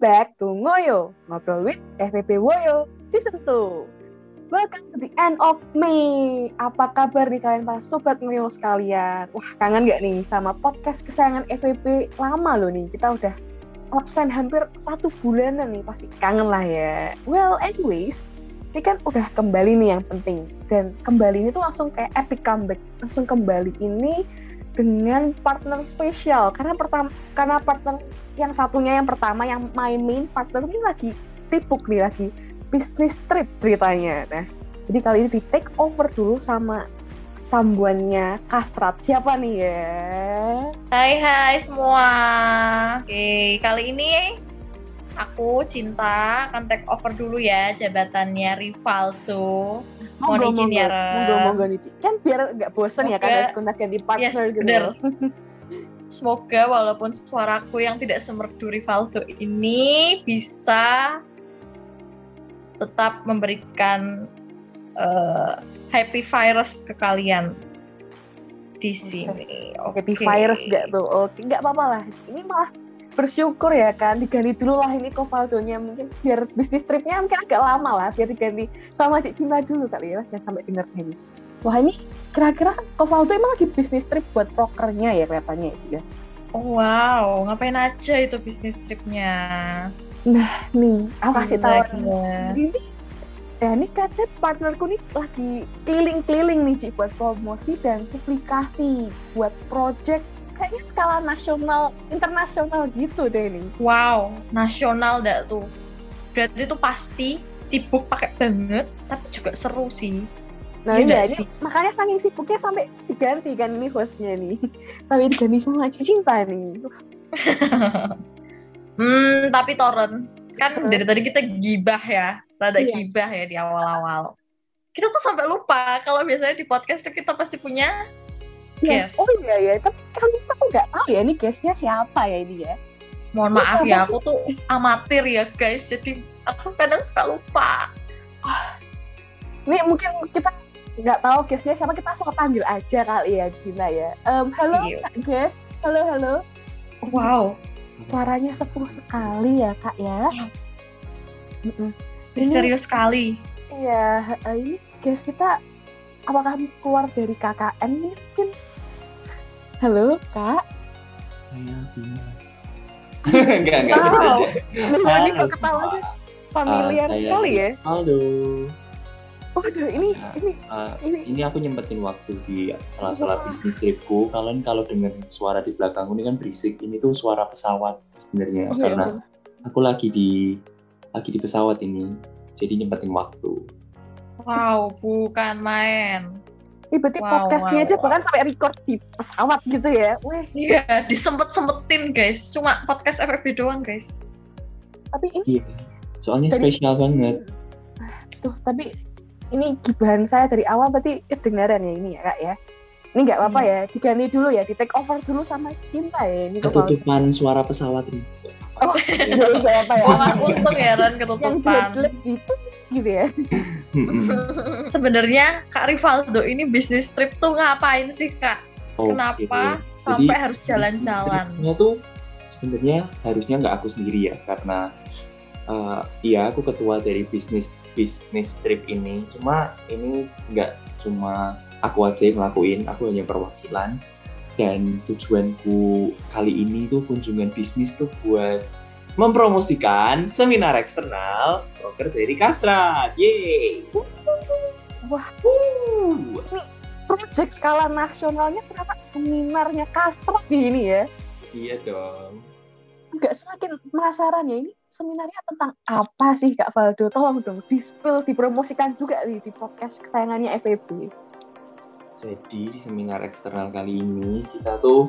back to Ngoyo, Ngobrol with FPP Woyo Season 2. Welcome to the end of May. Apa kabar nih kalian para sobat Ngoyo sekalian? Wah, kangen gak nih sama podcast kesayangan FPP lama loh nih. Kita udah absen hampir satu bulanan nih, pasti kangen lah ya. Well, anyways, ini kan udah kembali nih yang penting. Dan kembali ini tuh langsung kayak epic comeback. Langsung kembali ini dengan partner spesial karena pertama karena partner yang satunya yang pertama yang my main partner ini lagi sibuk nih lagi bisnis trip ceritanya. Nah jadi kali ini di take over dulu sama sambuannya Kastrat. Siapa nih ya Hai hai semua. Oke kali ini aku Cinta akan take over dulu ya jabatannya Rivaldo Monggo, Mohon izin ya, monggo, monggo. Kan biar nggak bosen ya kan Semoga- harus kontak ganti partner Yes, gitu. Semoga walaupun suaraku yang tidak semerdu Rivaldo ini bisa tetap memberikan eh, happy virus ke kalian di sini. Happy Oke. virus gak tuh? Oke, nggak apa-apa lah. Ini malah bersyukur ya kan, diganti dulu lah ini Kovaldonya mungkin biar bisnis tripnya mungkin agak lama lah, biar diganti sama Cik Cinta dulu kali ya, jangan sampai denger ini. Wah ini kira-kira Kovaldo emang lagi bisnis trip buat prokernya ya kelihatannya ya Cik ya? Oh, wow, ngapain aja itu bisnis tripnya? Nih, aku kasih tahu. Ini ya ini katanya partnerku nih lagi keliling-keliling nih Cik buat promosi dan publikasi buat project kayaknya skala nasional internasional gitu deh nih. Wow, nasional dah tuh. Berarti itu pasti sibuk pakai banget, tapi juga seru sih. Nah Iya ini makanya saking sibuknya sampai diganti kan ini hostnya nih. Sampai diganti sama Cinta nih. Hmm, tapi Toren, kan Heeh. dari tadi kita gibah ya, rada Iya. gibah ya di awal-awal. Kita tuh sampai lupa kalau biasanya di podcast tuh kita pasti punya Yes. Yes. Oh iya ya, tapi kali ini aku nggak tahu ya ini guestnya siapa ya ini ya. mohon maaf ya, aku tuh amatir ya guys, jadi aku kadang suka lupa. Ini mungkin kita nggak tahu guestnya siapa kita asal panggil aja kali ya Gina ya. Em, halo Iya. Kak Guest, halo halo. Wow, Suaranya sepuh sekali ya kak ya. Misterius sekali. Iya, ini guys kita apakah keluar dari KKN mungkin? Halo kak. Saya Bima. enggak, enggak. Wow. ini kok ketawanya familiar Ah, sekali ya. Halo. Waduh, ini Ya. ini Ah, ini ini aku nyempetin waktu di salah-salah bisnis tripku. Kalian kalau dengar suara di belakangku ini kan berisik. Ini tuh suara pesawat sebenarnya Iya, karena betul. aku lagi di lagi di pesawat ini. Jadi nyempetin waktu. Wow, bukan main. ini berarti Wow, podcastnya wow, aja wow. bahkan sampai record di pesawat gitu ya. Weh, Iya, disempet-sempetin guys. Cuma podcast FFB doang guys. tapi ini Iya. Soalnya Jadi- spesial banget. tuh tapi ini gibahan saya dari awal berarti kedengaran ya ini ya kak ya. Ini nggak apa-apa Iya. ya, diganti dulu ya, di take over dulu sama cinta ya ini kok Ketutupan suara pesawat ini. Oh, jadi nggak apa ya. Untung ya Ran Yang ketutupan. jelek-jelek gitu, gitu ya. Sebenarnya Kak Rivaldo ini bisnis trip tuh ngapain sih Kak? Oke. Kenapa Jadi, sampai harus jalan-jalan? Sebenarnya tuh sebenarnya harusnya nggak aku sendiri ya karena uh, iya aku ketua dari bisnis bisnis trip ini cuma ini nggak cuma aku aja yang ngelakuin aku hanya perwakilan dan tujuanku kali ini tuh kunjungan bisnis tuh buat mempromosikan seminar eksternal broker dari Kastrat yeay Wah. Wuh. Project skala nasionalnya ternyata seminarnya kastrat di ini ya. iya dong Nggak semakin penasaran ya ini seminarnya tentang apa sih Kak Valdo? Tolong dong di-spill, dipromosikan juga nih di podcast kesayangannya FEB. Jadi di seminar eksternal kali ini kita tuh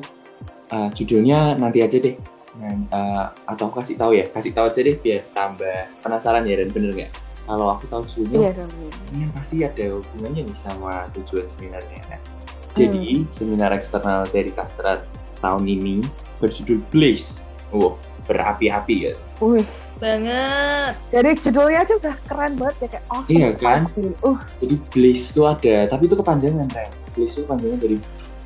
uh, judulnya nanti aja deh. Nah, uh, atau aku kasih tahu ya, kasih tahu aja deh biar tambah penasaran ya dan bener nggak? Kalau aku tahu judulnya, Iya ini pasti ada hubungannya nih sama tujuan seminarnya. Nah, Jadi seminar eksternal dari Kastrat tahun ini berjudul Blaze. Wow, berapi-api ya. Wih, Banget. dari judulnya aja udah keren banget ya kayak awesome Iya kan? Uh, Jadi Blaze itu ada, tapi itu kepanjangan Ren. Blaze itu kepanjangan dari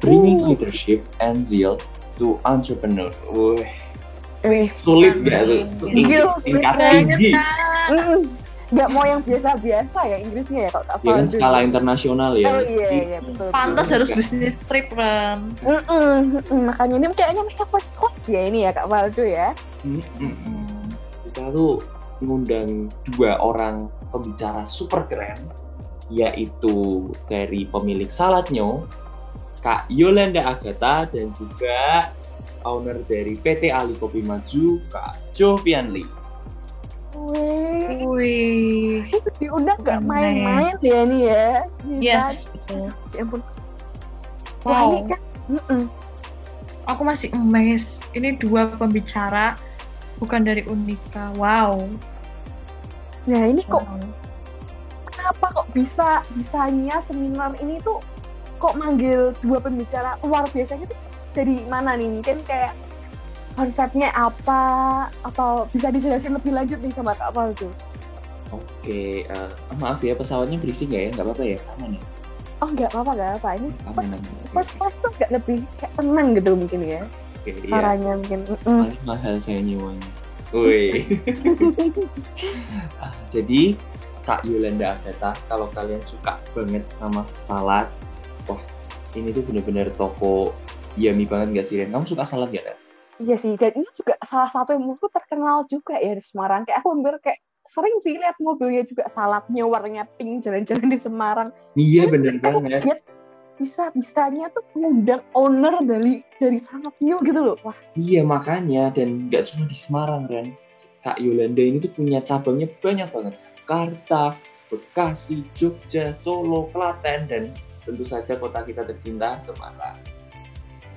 Bringing Uh. Leadership and Zeal to Entrepreneur. Wih, Wih, sulit nggak tuh tingkat banget tinggi kan. Nggak mau yang biasa-biasa ya Inggrisnya ya kalau Kak ya kan skala internasional ya Oh iya iya betul. pantas Betul. harus bisnis trip kan Mm-mm, mm-mm. Makanya ini kayaknya mereka first class ya ini ya Kak Faldo ya. Mm-mm. kita tuh ngundang dua orang pembicara super keren yaitu dari pemilik Salatnyo Kak Yolanda Agatha dan juga owner dari PT Ali Kopi Maju Kak Jovian Lee. Wih, wih. Diundang nggak main-main ya ini ya. Yes betul. Ya ampun. Wow. Kan, mm-mm. aku masih amazed. Ini dua pembicara bukan dari Unika. Wow. Nah ini kok Wow. kenapa kok bisa bisanya seminar ini tuh kok manggil dua pembicara? Luar biasa gitu dari mana nih? Mungkin kayak konsepnya apa atau bisa dijelasin lebih lanjut nih sama Kak Faldo Oke, eh, maaf ya pesawatnya berisik nggak ya? Nggak apa-apa ya? Aman ya? oh nggak apa-apa nggak apa ini Aman, first class tuh nggak lebih kayak tenang gitu mungkin ya oke, iya. suaranya mungkin mm-mm. Paling mahal saya nyewanya. Woi. Ah, jadi Kak Yolanda Agatha, kalau kalian suka banget sama salad, wah ini tuh bener-bener toko yummy banget gak sih Ren? Kamu suka salad gak Ren? Iya sih dan ini juga salah satu yang menurutku terkenal juga ya di Semarang kayak aku hampir kayak sering sih lihat mobilnya juga saladnya warnanya pink jalan-jalan di Semarang Iya bener aku banget. kaget bisa bisanya tuh mengundang owner dari dari sangat new gitu loh wah Iya makanya dan nggak cuma di Semarang Ren. Kak Yolanda ini tuh punya cabangnya banyak banget. Jakarta, Bekasi, Jogja, Solo, Klaten dan tentu saja kota kita tercinta Semarang.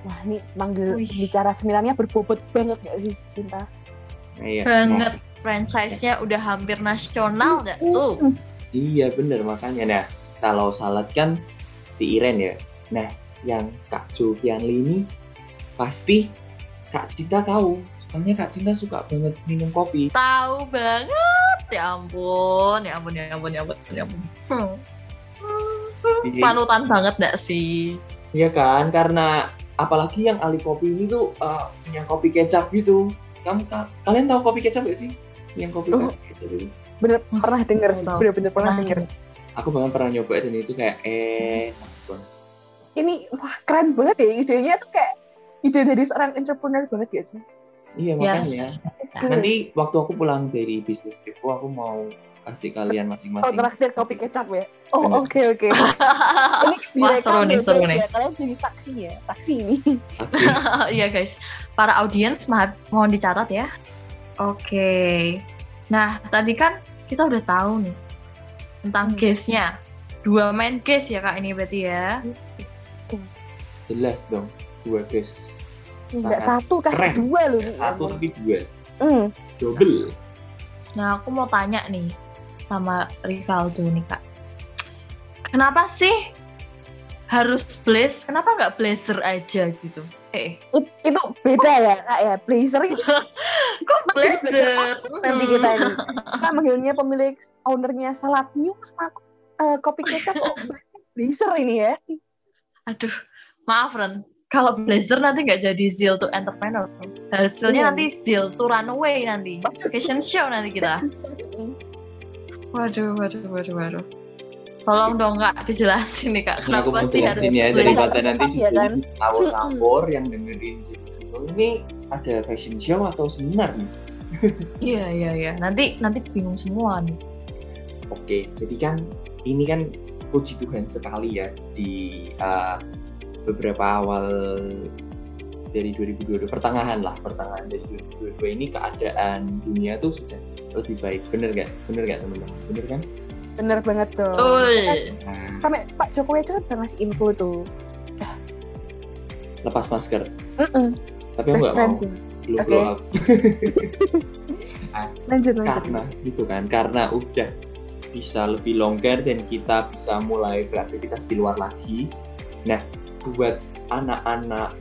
Wah ini manggil Wih. bicara seminarnya berbobot banget gak sih cinta iya. banget franchise-nya udah hampir nasional nggak tuh. Iya bener makanya nah kalau salad kan si Iren ya. Nah yang Kak Jovian Lee ini pasti Kak Cinta tahu. Soalnya Kak Cinta suka banget minum kopi. tahu banget ya ampun ya ampun ya ampun ya ampun ya ampun Hmm. Jadi, panutan banget nggak sih Iya kan karena apalagi yang Ali Kopi ini tuh uh, punya kopi kecap gitu. Kamu ka- kalian tahu kopi kecap gak sih? Yang kopi Oh. kecap itu. bener pernah denger sih tahu. bener-bener pernah Pernah. denger Aku bahkan pernah nyoba dan itu kayak eh ini wah keren banget ya idenya tuh kayak ide dari seorang entrepreneur banget gak sih Iya makanya. yes Nanti waktu aku pulang dari bisnis tripku aku mau kasih kalian oh masing-masing. terakhir kopi kecap ya oh oke oke ini Wah, direkam seru nih, ya, seru guys, nih. ya. kalian jadi saksi ya saksi ini Saksi. Iya guys, para audiens ma- mohon dicatat ya. Oke. Nah, tadi kan kita udah tahu nih tentang Hmm. guest-nya. Dua main guest ya Kak ini berarti ya. Jelas dong. Dua guys. nggak Sangat satu kasih keren. dua loh Satu tapi dua. Hmm. Double. Nah, aku mau tanya nih sama Rivaldo nih Kak. Kenapa sih harus blaze? Kenapa nggak blazer aja gitu? Eh, It- itu beda ya kak ya blazer itu kok blazer? nanti kita ini kita manggilnya pemilik ownernya salad new sama eh, kopi kecap kok blazer ini ya Aduh, maaf Ren. Kalau blazer nanti nggak jadi zeal to entrepreneur. Hasilnya Iya. nanti zeal to runaway nanti. Fashion show nanti kita. Waduh, waduh, waduh, waduh. Tolong dong kak dijelasin nih kak. Aku Kenapa mau sih harus ya daripada nanti jadi kan? ngawur-ngawur yang dengerin ini ada fashion show atau seminar nih? Iya, iya, iya. Nanti nanti bingung semua nih. Oke, jadi kan ini kan puji Tuhan sekali ya di uh, beberapa awal dari 2022 pertengahan lah pertengahan dari 2022 ini keadaan dunia tuh sudah lebih baik. Bener gak bener gak teman-teman? Bener kan? Bener banget tuh. Betul. nah, sampai Pak Jokowi itu kan bisa ngasih info tuh. Lepas masker? Mm-mm. tapi aku nggak mau. sih. belum Oke. blow up. Lanjut lanjut. karena gitu kan karena udah bisa lebih longgar dan kita bisa mulai beraktivitas di luar lagi. Nah buat anak-anak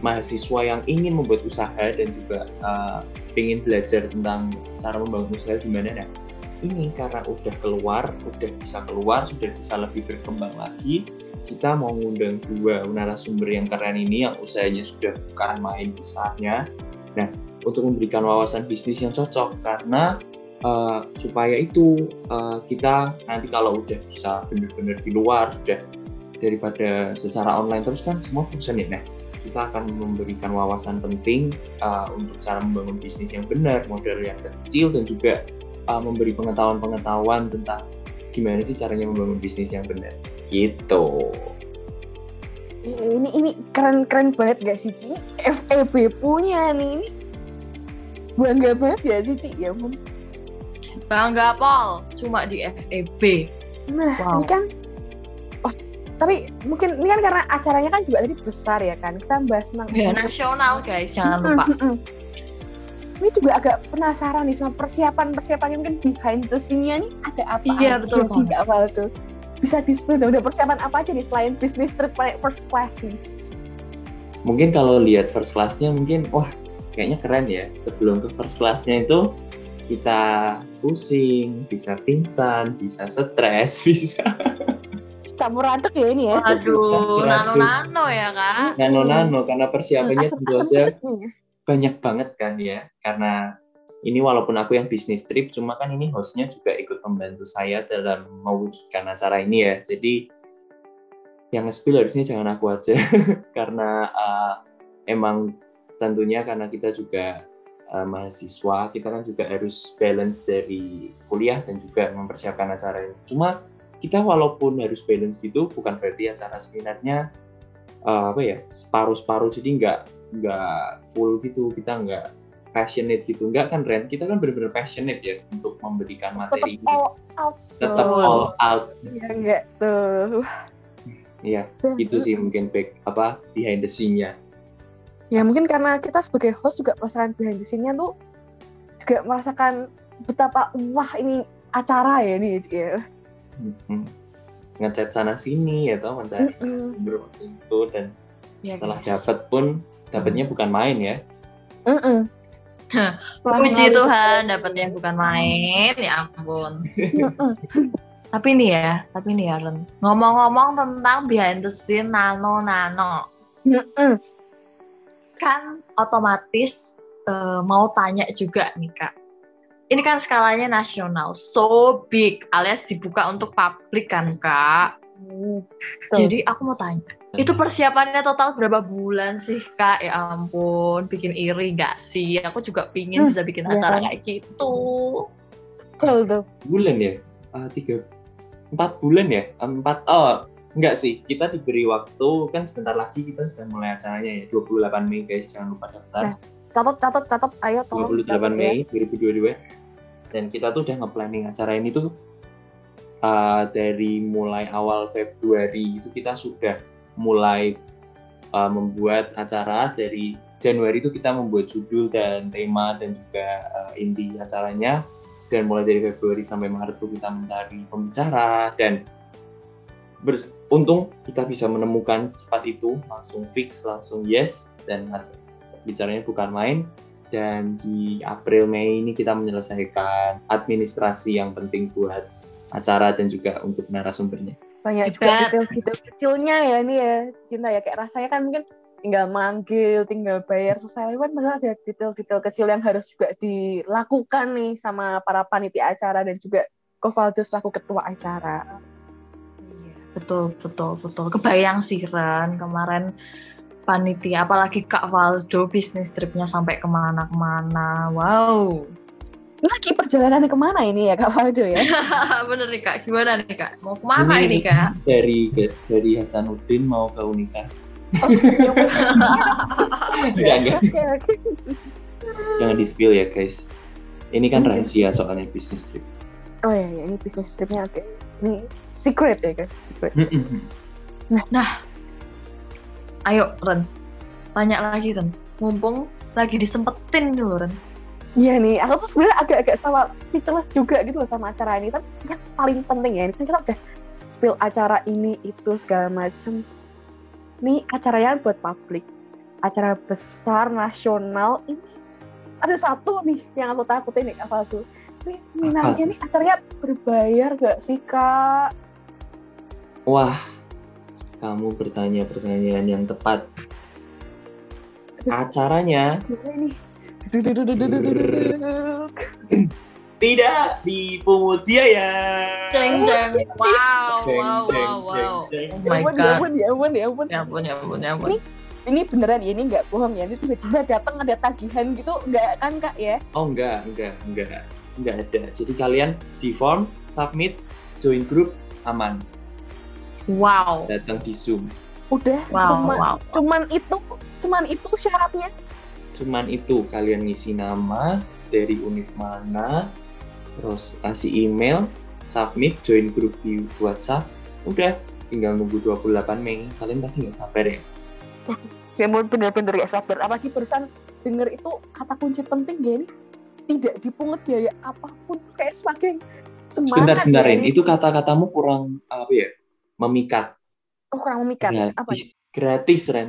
mahasiswa yang ingin membuat usaha dan juga uh, ingin belajar tentang cara membangun usaha gimana nah ini karena udah keluar udah bisa keluar sudah bisa lebih berkembang lagi kita mau ngundang dua narasumber yang keren ini yang usahanya sudah bukan main besarnya. Nah untuk memberikan wawasan bisnis yang cocok karena uh, supaya itu uh, kita nanti kalau udah bisa benar-benar di luar sudah daripada secara online terus kan semua bosan ya nah kita akan memberikan wawasan penting uh, untuk cara membangun bisnis yang benar model yang kecil dan juga uh, memberi pengetahuan-pengetahuan tentang gimana sih caranya membangun bisnis yang benar gitu ini ini keren keren banget gak sih Ci? FEB punya nih ini bangga banget gak sih Ci? Ya. Bangga Pol, cuma di FEB. Nah wow. ini kan, tapi mungkin ini kan karena acaranya kan juga tadi besar ya kan? Kita bahas tentang ya, nasional guys jangan lupa. ini juga agak penasaran nih sama persiapan persiapannya mungkin behind the scene-nya nih ada apa iya betul sih awal tuh? Bisa di spill udah persiapan apa aja nih selain bisnis trip first class nih? Mungkin kalau lihat first classnya mungkin wah kayaknya keren ya. Sebelum ke first classnya itu kita pusing bisa pingsan bisa stres bisa campur aduk ya ini ya. Aduh nano nano ya kan nano nano karena persiapannya hmm, tentu aja banyak banget kan ya. Karena ini walaupun aku yang bisnis trip, cuma kan ini hostnya juga ikut membantu saya dalam mewujudkan acara ini ya. Jadi yang nge-spill harusnya jangan aku aja, karena uh, emang tentunya karena kita juga uh, mahasiswa, kita kan juga harus balance dari kuliah dan juga mempersiapkan acara ini. Cuma kita walaupun harus balance gitu, bukan berarti acara seminarnya uh, apa ya separuh-separuh, jadi nggak nggak full gitu, kita nggak passionate gitu. Enggak kan Ren? Kita kan benar-benar passionate ya untuk memberikan materi tetap all out tetap all out. Ya enggak tuh. Iya itu sih mungkin back apa behind the scene-nya. Ya mungkin karena kita sebagai host juga merasakan behind the scene-nya tuh juga merasakan betapa wah ini acara ya nih ya hmm. ngechat sana sini ya tau mencari mm -hmm. sumber waktu itu dan ya, setelah dapat pun dapatnya bukan main ya mm -mm. Puji Tuhan dapat yang bukan main, ya ampun. tapi nih ya, tapi nih ya Ren. Ngomong-ngomong tentang behind the scene nano-nano. kan otomatis uh, mau tanya juga nih Kak. Ini kan skalanya nasional, so big, alias dibuka untuk publik kan Kak. Jadi aku mau tanya, itu persiapannya total berapa bulan sih kak? Ya ampun, bikin iri gak sih? Aku juga pingin hmm, bisa bikin iya acara kan? kayak gitu. Betul tuh. Bulan ya? Uh, tiga, empat bulan ya? Empat, oh enggak sih. Kita diberi waktu, kan sebentar lagi kita sudah mulai acaranya ya. 28 Mei guys, jangan lupa daftar. Nah, catat, catat, catat, ayo tolong. 28 catat, Mei ya. 2022. Dan kita tuh udah nge-planning acara ini tuh uh, dari mulai awal Februari itu kita sudah mulai uh, membuat acara. Dari Januari itu kita membuat judul dan tema dan juga uh, inti acaranya. Dan mulai dari Februari sampai Maret itu kita mencari pembicara. Dan beruntung kita bisa menemukan sifat itu langsung fix langsung yes dan bicaranya bukan main dan di April Mei ini kita menyelesaikan administrasi yang penting buat acara dan juga untuk narasumbernya banyak juga detail-detail kecilnya ya ini ya cinta ya kayak rasanya kan mungkin tinggal manggil, tinggal bayar selesai kan malah ada detail-detail kecil yang harus juga dilakukan nih sama para panitia acara dan juga Kovaldo selaku ketua acara. Iya, betul, betul, betul. Kebayang sih Ren, kemarin panitia, apalagi Kak Waldo bisnis tripnya sampai ke mana-kemana. Wow, lagi perjalanannya ke mana ini ya Kak Faldo ya? Bener nih Kak, gimana nih Kak? Mau ke mana ini, ini Kak? Dari dari Hasanuddin mau ke Unika. Oh, iya, enggak, enggak. Jangan di spill ya guys. Ini kan rahasia soalnya bisnis trip. Oh iya, iya. ini bisnis tripnya oke. Ini secret ya guys, secret. nah, nah, ayo Ren, tanya lagi Ren. Mumpung lagi disempetin dulu Ren Iya nih, aku tuh sebenarnya agak-agak sama speechless juga gitu loh sama acara ini. Tapi yang paling penting ya, ini kan kita udah spill acara ini itu segala macem. Ini acaranya buat publik, acara besar nasional ini ada satu nih yang aku takutin nih apa tuh. Ini seminarnya nih acaranya berbayar gak sih kak? Wah, kamu bertanya pertanyaan yang tepat. Acaranya ini Tidak dipungut biaya. Jeng jeng. Wow, Jeng, wow, jeng, wow, wow. jeng, Oh jeng. my Ya ya god. ya ampun, ya ampun. Ya ampun, ya ampun, ya ampun. Ini beneran ya, ini nggak bohong ya. Ini tiba-tiba datang ada tagihan gitu, nggak kan kak ya? Oh enggak, enggak, enggak. Enggak ada. Jadi kalian G-form, submit, join group, aman. Wow. Datang di Zoom. Udah, Wow, cuma, wow. cuman itu, cuman itu syaratnya. Cuman itu, kalian ngisi nama, dari univ mana, terus kasih email, submit, join grup di WhatsApp, udah tinggal nunggu 28 Mei. Kalian pasti nggak sabar ya? Ya mau bener-bener ya sabar. Apalagi barusan denger itu kata kunci penting ya ini tidak dipungut biaya apa pun kayak semakin Sebentar, semangat sebentar, ya Ren. ini. Itu kata-katamu kurang, apa ya, memikat. Oh, kurang memikat. Apa? Gratis, gratis, Ren.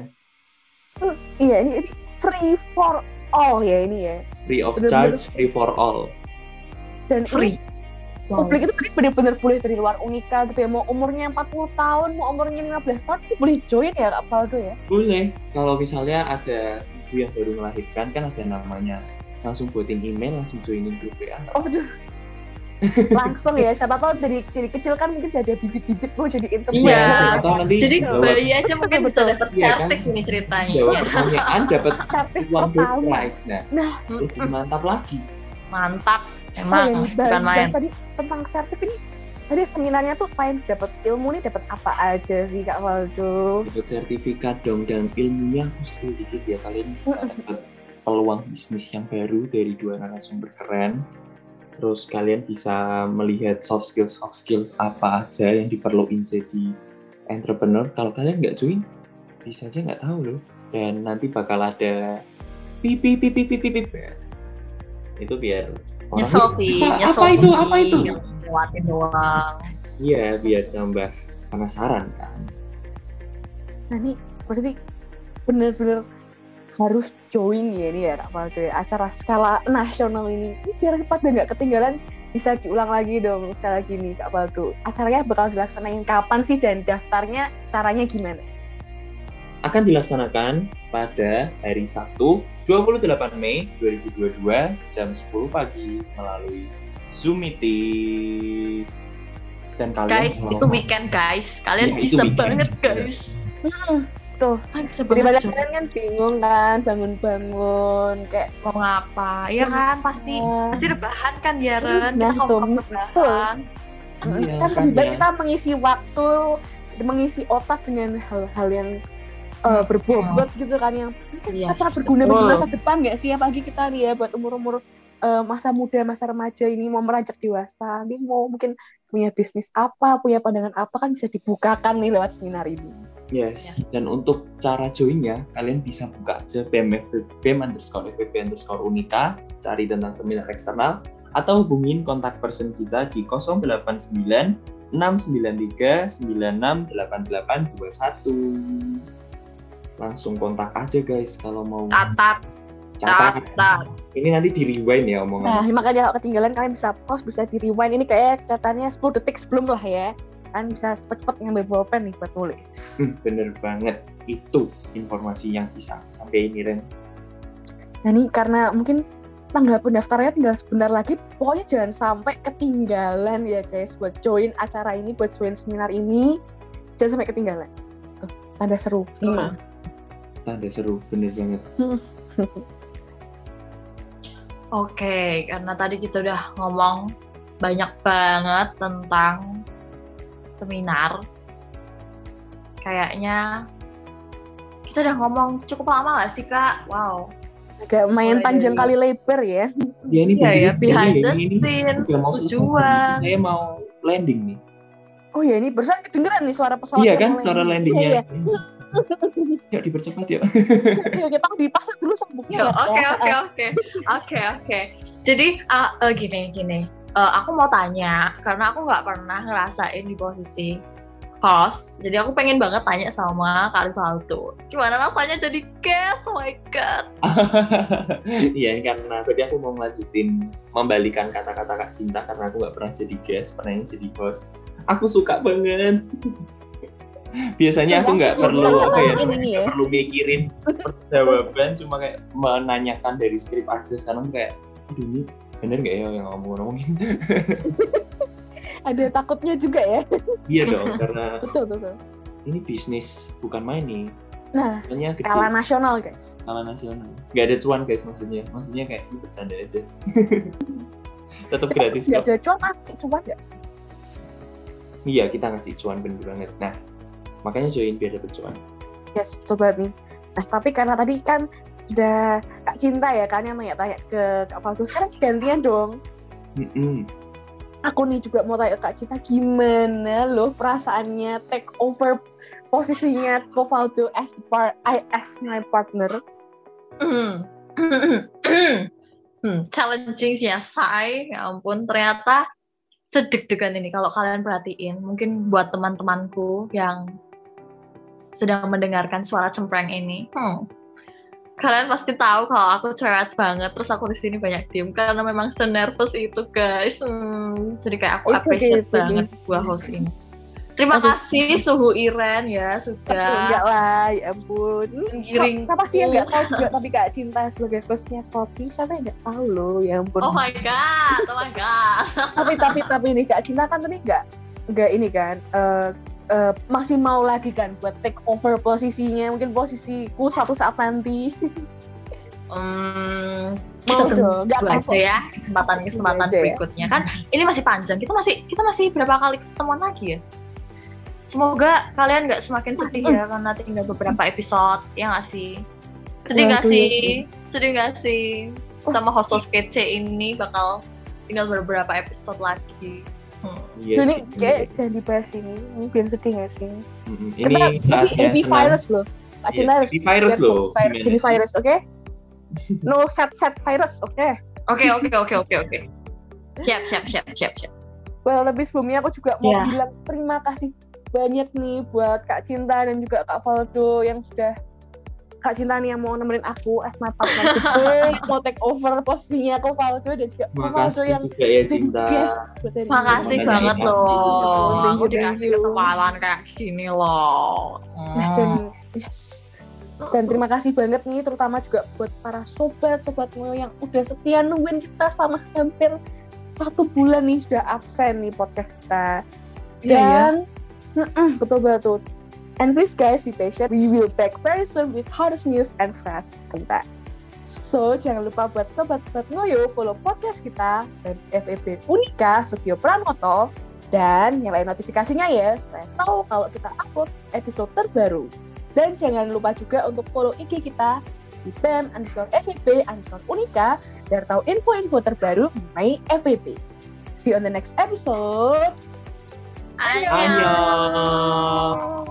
Iya, ini, ini free for all ya ini ya. Free of Bener-bener. charge, free for all. Dan Free. ini Wow. publik itu tadi bener-bener boleh dari luar Unika gitu ya. Mau umurnya 40 tahun, mau umurnya 15 tahun, itu boleh join ya Kak Faldo ya. Boleh. Kalau misalnya ada ibu yang baru melahirkan, kan ada namanya. Langsung buatin email, langsung joinin grup WA. Oh, aduh. Langsung ya, siapa tahu dari, dari kecil kan mungkin ada bibit-bibit mau jadi entrepreneur. Iya. Nanti Jadi bayi aja mungkin bisa dapat Iya, kan? sertif ini ceritanya. jawab pertanyaan, dapat Tapi uang prize. Nah, Nah. lebih mantap lagi. Mantap. Oh, Emang yang bukan main. tadi tentang sertif ini tadi seminarnya tuh selain dapat ilmu nih dapat apa aja sih Kak Waldo? Dapat sertifikat dong, dan ilmunya aku spill dikit ya. Kalian bisa dapat peluang bisnis yang baru dari dua narasumber keren. Terus kalian bisa melihat soft skills soft skills apa aja yang diperluin jadi entrepreneur. Kalau kalian nggak join, bisa aja nggak tahu loh. Dan nanti bakal ada pipi pipi pipi pipi. Itu biar orang Nyesel sih, apa, nyesel apa itu sih. apa itu? Lewatin doang. Iya, biar tambah penasaran kan. Nah ini berarti bener-bener harus join ya ini ya Kak ya acara skala nasional ini. Ini biar pada nggak ketinggalan bisa diulang lagi dong sekali lagi nih Kak Waldo. Acaranya bakal dilaksanain kapan sih dan daftarnya caranya gimana? akan dilaksanakan pada hari Sabtu 28 Mei 2022 jam 10 pagi melalui Zoom meeting. Dan kalian Guys, mau- itu weekend guys. Kalian itu bisa weekend. banget guys. Hmm, tuh. Kalian bisa Daripada kalian kan bingung kan bangun-bangun kayak mau ngapa. Iya kan pasti Ah. pasti rebahan kan ya Ren. Nah, Kita kalau rebahan. Iya, kan kan lebih baik ya. kita mengisi waktu mengisi otak dengan hal-hal yang uh, berbobot gitu kan yang ini kan Yes, sangat berguna bagi masa depan nggak sih apalagi kita nih ya buat umur-umur uh, masa muda masa remaja ini mau meranjak dewasa ini mau mungkin punya bisnis apa punya pandangan apa kan bisa dibukakan nih lewat seminar ini Yes. Dan untuk cara joinnya, kalian bisa buka aja BEM, BEM underscore FVP underscore Unika, cari tentang seminar eksternal, atau hubungin kontak person kita di 089 693 968821. Langsung kontak aja guys kalau mau Catat, catat. catat. Ini nanti di rewind ya nah omongan. makanya kalau ketinggalan kalian bisa pause bisa di rewind ini kayak katanya 10 detik sebelum lah ya kan bisa cepet-cepet ngambil bolpen nih buat nulis Hmm, Bener banget. Itu informasi yang bisa sampai ini Ren. Nah ini karena mungkin tanggal pendaftarannya tinggal sebentar lagi, pokoknya jangan sampai ketinggalan ya guys buat join acara ini, buat join seminar ini, jangan sampai ketinggalan. Tuh, tanda seru. Lima. Tanda seru, bener banget. Oke, karena tadi kita udah ngomong banyak banget tentang seminar. Kayaknya kita udah ngomong cukup lama gak sih kak? Wow. Agak lumayan Mulai panjang dari- kali lebar ya. Ya ini Iya ya, begini, behind ini- the scenes, tujuan. Saya mau landing nih. Oh ya ini barusan kedengeran nih suara pesawat. iya kan mulai- suara landingnya. Iya, iya. Yuk dipercepat yuk. Oke, oke, tolong dipasang dulu sabuknya Yo, ya. Oke ya. oke oke oke oke. Jadi ah, eh, gini gini, Eh, aku mau tanya karena aku nggak pernah ngerasain di posisi host. Jadi aku pengen banget tanya sama Kak Rivaldo. Gimana rasanya jadi guest? Oh my god. Iya karena berarti aku mau melanjutin membalikan kata-kata Kak Cinta karena aku nggak pernah jadi guest, pernah jadi host. Aku suka banget. biasanya aku nggak perlu apa ya ya. perlu mikirin jawaban cuma kayak menanyakan dari skrip aja sekarang kayak aduh ini bener nggak ya yang ngomong ngomongin Ada takutnya juga ya. iya dong karena Betul, betul. ini bisnis bukan main nih Nah, makanya skala nasional guys. skala nasional nggak ada cuan guys maksudnya maksudnya kayak ini bercanda aja tetap gratis Nggak kok ada cuan, ngasih cuan nggak sih? iya kita ngasih cuan bener banget nah makanya join biar dapet cuan Yes, betul banget nih. Nah, tapi karena tadi kan sudah Kak Cinta ya kan yang tanya-tanya ke Kak Faldo. Sekarang gantian dong. Mm-mm. Aku nih juga mau tanya ke Kak Cinta gimana loh perasaannya take over posisinya Kak Faldo as the par I as my partner. Hmm. hmm, challenging sih ya, say. Ya ampun, ternyata sedeg-degan ini kalau kalian perhatiin. Mungkin buat teman-temanku yang sedang mendengarkan suara cempreng ini. Hmm. Kalian pasti tahu kalau aku cerewet banget, terus aku di sini banyak diem karena memang senervous itu guys. Hmm. Jadi kayak aku appreciate okay. banget buat host ini. Terima Aduh. kasih Suhu Iren ya sudah enggak lah, ya ampun. Menggiringku. Siapa sih yang nggak tahu juga tapi Kak Cinta sebagai hostnya Shopee, siapa yang nggak tahu loh, ya ampun. Oh my god, oh my god. tapi tapi tapi nih Kak Cinta kan tadi nggak nggak ini kan eh, eh, masih mau lagi kan buat take over posisinya mungkin posisiku satu saat nanti. Hmm, Mau kita dong, nggak aja ya kesempatan kesempatan ya. berikutnya. Kan ini masih panjang. Kita masih kita masih berapa kali ketemuan lagi ya? Semoga kalian nggak semakin sedih ya karena tinggal beberapa episode ya nggak sih? Sedih nggak sih? Sedih nggak sih? Sama host kece ini bakal tinggal beberapa episode lagi Hmm. Iya jadi kayak jangan dibahas ini mungkin sedih nggak sih kita Ini jadi saatnya senang. virus loh Kak Iya, Cinta harus heavy virus lihat loh. virus, sih? virus oke no set set virus oke oke oke oke oke oke siap siap siap siap siap well lebih sebelumnya aku juga mau Ya. bilang terima kasih banyak nih buat Kak Cinta dan juga Kak Valdo yang sudah Kak Cinta nih yang mau nemenin aku as my partner today, mau take over posisinya Kak Valdo dan juga Valdo yang juga ya cinta. ini. makasih banget ini. loh Thank you, aku thank dikasih you. kesempatan kayak gini loh Nah, Hmm. dan yes. Dan terima kasih banget nih terutama juga buat para sobat sobat Moyo yang udah setia nungguin kita selama hampir satu bulan nih sudah absen nih podcast kita. Iya, ya. Dan Mm-mm, betul betul. And please guys be patient. We will back very soon with hottest news and fresh content. So jangan lupa buat sobat-sobat Ngoyo follow podcast kita dan FEB Unika Studio Pranoto dan nyalain notifikasinya ya supaya tahu kalau kita upload episode terbaru. Dan jangan lupa juga untuk follow IG kita di BEM underscore FEB underscore Unika biar tahu info-info terbaru mengenai FEB. See you on the next episode. 안 녕. 안 녕.